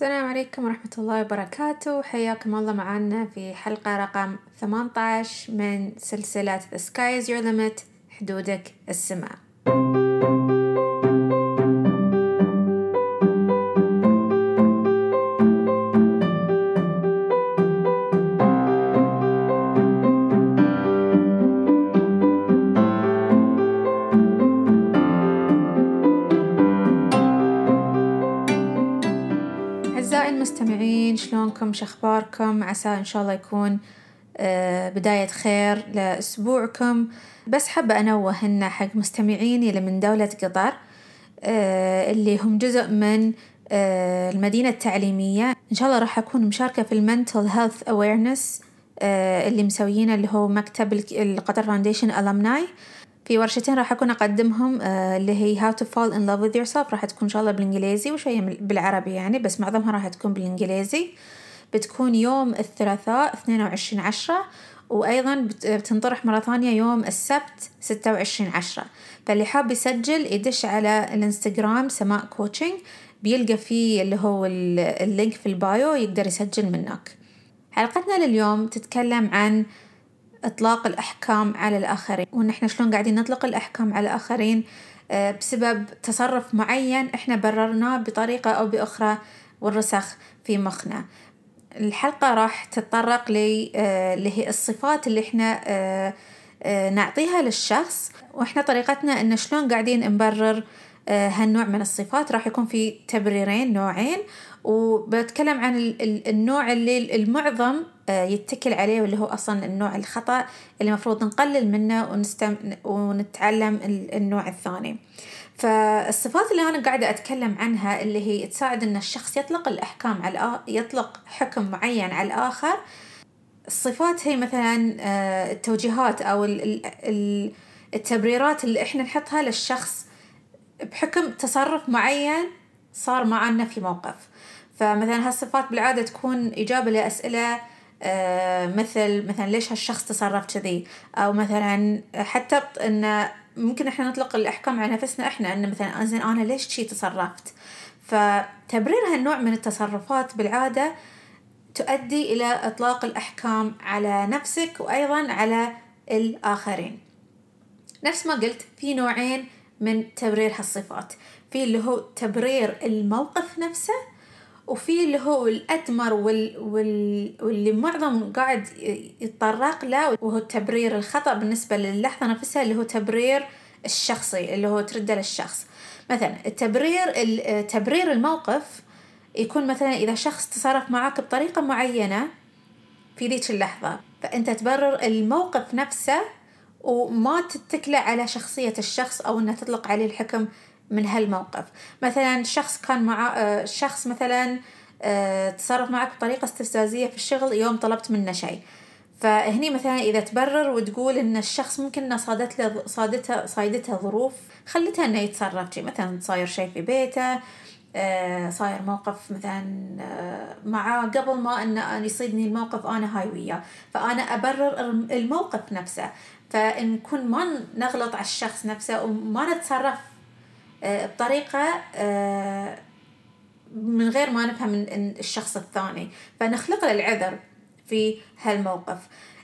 السلام عليكم ورحمة الله وبركاته. حياكم الله معنا في حلقة رقم 18 من سلسلة The Sky is Your Limit حدودك السماء. شلونكم شخباركم. عسى إن شاء الله يكون آه، بداية خير لأسبوعكم. بس حابة أنوه إن حق مستمعيني اللي من دولة قطر آه، اللي هم جزء من آه، المدينة التعليمية. إن شاء الله راح أكون مشاركة في ال mental health awareness اللي مسويينه اللي هو مكتب ال Qatar Foundation Alumni في ورشتين راح أكون أقدمهم اللي هي How to Fall in Love with Yourself. راح تكون إن شاء الله بالإنجليزي وشوية بالعربي يعني بس معظمها راح تكون بالإنجليزي. بتكون يوم الثلاثاء 22 عشرة وأيضا بتنطرح مرة ثانية يوم السبت 26 عشرة. فاللي حاب يسجل يدش على الانستغرام سماء coaching بيلقى فيه اللي هو ال link في ال bio يقدر يسجل منه. حلقتنا لليوم تتكلم عن إطلاق الأحكام على الآخرين. وإن إحنا شلون قاعدين نطلق الأحكام على الآخرين؟ آه، بسبب تصرف معين إحنا بررناه بطريقة أو بأخرى والرسخ في مخنا. الحلقة راح تتطرق آه، اللي هي الصفات اللي إحنا آه، نعطيها للشخص. وإحنا طريقتنا إن شلون قاعدين نبرر هالنوع من الصفات. راح يكون في تبريرين نوعين وبتكلم عن النوع اللي المعظم آه، يتكل عليه واللي هو أصلا النوع الخطأ اللي المفروض نقلل منه ونستم... ونتعلم النوع الثاني. فالصفات اللي أنا قاعدة أتكلم عنها اللي هي تساعد إن الشخص يطلق الأحكام على يطلق حكم معين على الآخر. الصفات هي مثلا آه، التوجيهات أو التبريرات اللي إحنا نحطها للشخص بحكم تصرف معين صار معنا في موقف. فمثلا هالصفات بالعادة تكون إجابة لأسئلة آه، مثل مثلا ليش هالشخص تصرف كذي؟ أو مثلا حتى إن ممكن إحنا نطلق الأحكام على نفسنا إحنا إن مثلا زين أنا ليش شي تصرفت؟ فتبرير هالنوع من التصرفات بالعادة تؤدي إلى إطلاق الأحكام على نفسك وأيضا على الآخرين. نفس ما قلت في نوعين من تبرير هالصفات. في اللي هو تبرير الموقف نفسه وفي اللي هو الأدمر وال... وال... واللي معظم قاعد يتطرق له وهو التبرير الخطأ بالنسبة للحظة نفسها اللي هو تبرير الشخصي اللي هو ترده للشخص مثلا التبرير تبرير الموقف يكون مثلا إذا شخص تصرف معك بطريقة معينة في ذيك اللحظة فأنت تبرر الموقف نفسه وما تتكله على شخصية الشخص أو أنه تطلق عليه الحكم من هالموقف. مثلا شخص كان مع آه، شخص مثلا آه، تصرف معك بطريقة استفزازية في الشغل يوم طلبت منه شيء. فهني مثلا إذا تبرر وتقول إن الشخص ممكن إنه صادت له صادتها صايدتها ظروف خلتها إنه يتصرف شيء مثلا صاير شيء في بيته آه، صاير موقف مثلا معاه قبل ما إنه يصيدني الموقف أنا هاي وياه. فأنا أبرر الموقف نفسه. فنكون ما نغلط على الشخص نفسه وما نتصرف بطريقة آه، من غير ما نفهم الشخص الثاني. فنخلق العذر في هالموقف.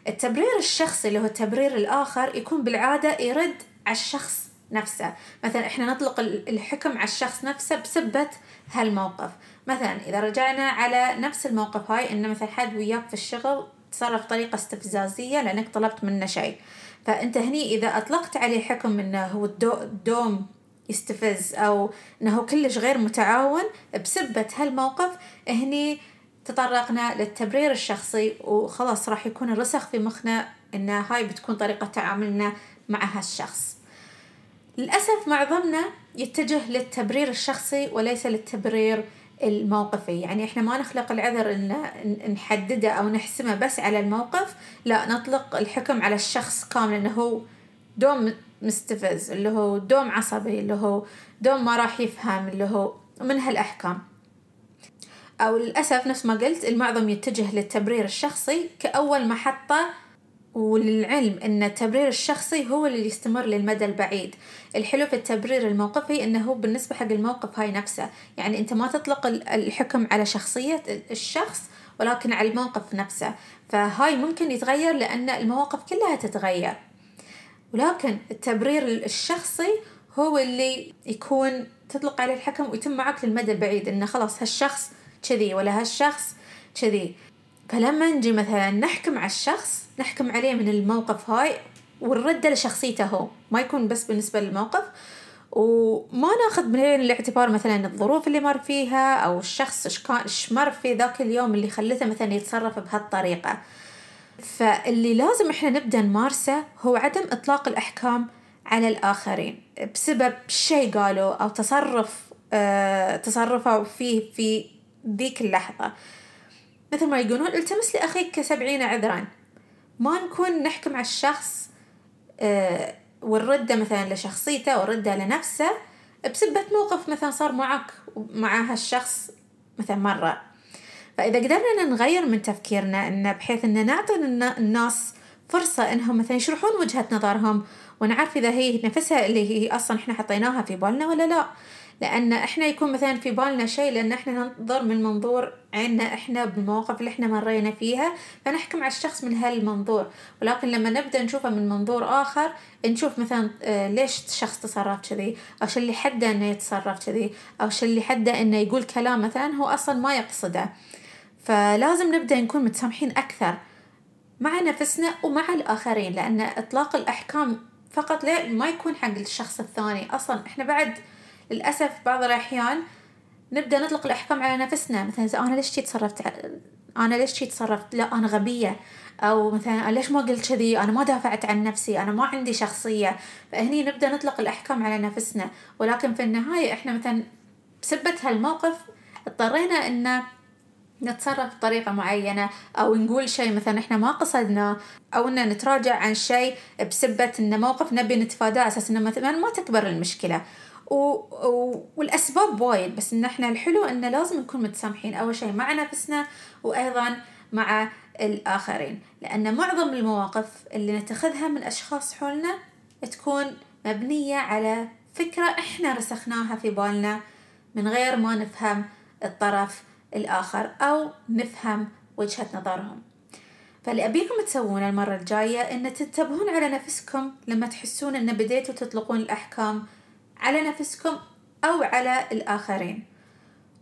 التبرير الشخصي اللي هو التبرير الآخر يكون بالعادة يرد على الشخص نفسه. مثلا إحنا نطلق الحكم على الشخص نفسه بسبة هالموقف. مثلا إذا رجعنا على نفس الموقف هاي إن مثلا حد وياك في الشغل تصرف بطريقة استفزازية لأنك طلبت منه شيء. فأنت هني إذا أطلقت عليه حكم إنه هو الدوم يستفز أو أنه كلش غير متعاون بسبة هالموقف هني تطرقنا للتبرير الشخصي وخلاص راح يكون الرسخ في مخنا أن هاي بتكون طريقة تعاملنا مع هالشخص. للأسف معظمنا يتجه للتبرير الشخصي وليس للتبرير الموقفي. يعني إحنا ما نخلق العذر إن نحدده أو نحسمه بس على الموقف لا نطلق الحكم على الشخص كامل إنه هو دوم مستفز اللي هو دوم عصبي اللي هو دوم ما راح يفهم اللي هو من هالأحكام. أو للأسف نفس ما قلت المعظم يتجه للتبرير الشخصي كأول محطة وللعلم أن التبرير الشخصي هو اللي يستمر للمدى البعيد. الحلو في التبرير الموقفي أنه بالنسبة حق الموقف هاي نفسه. يعني أنت ما تطلق الحكم على شخصية الشخص ولكن على الموقف نفسه. فهاي ممكن يتغير لأن المواقف كلها تتغير. ولكن التبرير الشخصي هو اللي يكون تطلق عليه الحكم ويتم معك للمدى البعيد إنه خلاص هالشخص كذي ولا هالشخص كذي. فلما نجي مثلا نحكم على الشخص نحكم عليه من الموقف هاي ونرده لشخصيته هو. ما يكون بس بالنسبة للموقف. وما ناخذ بعين الاعتبار مثلا الظروف اللي مر فيها أو الشخص إيش كان إيش مر في ذاك اليوم اللي خلته مثلا يتصرف بهالطريقة. فاللي لازم إحنا نبدأ نمارسه هو عدم إطلاق الأحكام على الآخرين. بسبب شيء قالوا أو تصرف آه تصرفوا فيه في ذيك اللحظة. مثل ما يقولون التمس لأخيك سبعين عذرا. ما نكون نحكم على الشخص آه ونرده مثلا لشخصيته ونرده لنفسه بسبة موقف مثلا صار معك مع هالشخص مثلا مرة. فإذا قدرنا نغير من تفكيرنا إن بحيث إن نعطي الناس فرصة إنهم مثلا يشرحون وجهة نظرهم ونعرف إذا هي نفسها اللي هي أصلا إحنا حطيناها في بالنا ولا لا. لأن إحنا يكون مثلا في بالنا شيء لأن إحنا ننظر من منظور عنا إحنا بالمواقف اللي إحنا مرينا فيها فنحكم على الشخص من هالمنظور. ولكن لما نبدأ نشوفه من منظور آخر نشوف مثلا آه، ليش الشخص تصرف كذي؟ أو شو اللي حده إنه يتصرف كذي؟ أو شو اللي حده إنه يقول كلام مثلا هو أصلا ما يقصده. فلازم نبدأ نكون متسامحين أكثر مع نفسنا ومع الآخرين لأن إطلاق الأحكام فقط لا ما يكون حق الشخص الثاني. أصلا إحنا بعد للأسف بعض الأحيان نبدأ نطلق الأحكام على نفسنا. مثلا أنا ليش تصرفت أنا ليش تصرفت؟ لا أنا غبية. أو مثلا ليش ما قلت كذي؟ أنا ما دافعت عن نفسي. أنا ما عندي شخصية. فهني نبدأ نطلق الأحكام على نفسنا. ولكن في النهاية إحنا مثلا بسبة هالموقف اضطرينا إن نتصرف بطريقة معينة أو نقول شيء مثلا إحنا ما قصدنا أو إن نتراجع عن شيء بسبة إن موقف نبي نتفاداه أساس إنه مثلا ما تكبر المشكلة. و... و... والأسباب وايد بس إن إحنا الحلو إنه لازم نكون متسامحين أول شيء مع نفسنا وأيضا مع الآخرين. لأن معظم المواقف اللي نتخذها من أشخاص حولنا تكون مبنية على فكرة إحنا رسخناها في بالنا من غير ما نفهم الطرف الآخر أو نفهم وجهة نظرهم. فاللي أبيكم تسوونه المرة الجاية إن تنتبهون على نفسكم لما تحسون إن بديتوا تطلقون الأحكام على نفسكم أو على الآخرين.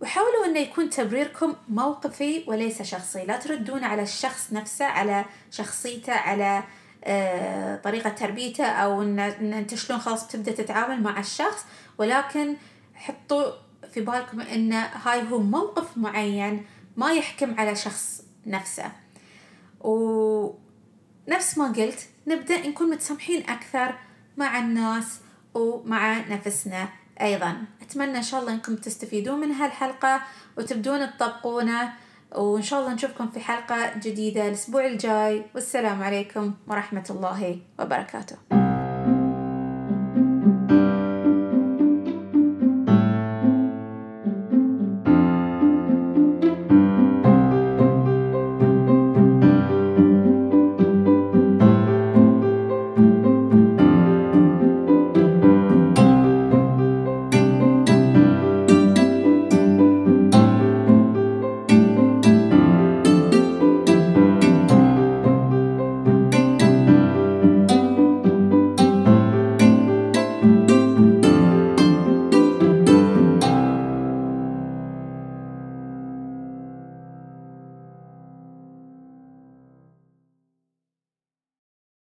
وحاولوا أنه يكون تبريركم موقفي وليس شخصي. لا تردون على الشخص نفسه على شخصيته على آه، طريقة تربيته أو إن أنت شلون خلاص بتبدأ تتعامل مع الشخص. ولكن حطوا في بالكم إن هاي هو موقف معين ما يحكم على شخص نفسه. ونفس ما قلت نبدأ نكون متسامحين أكثر مع الناس ومع نفسنا أيضا. أتمنى إن شاء الله أنكم تستفيدون من هالحلقة وتبدون تطبقونه وإن شاء الله نشوفكم في حلقة جديدة الأسبوع الجاي. والسلام عليكم ورحمة الله وبركاته.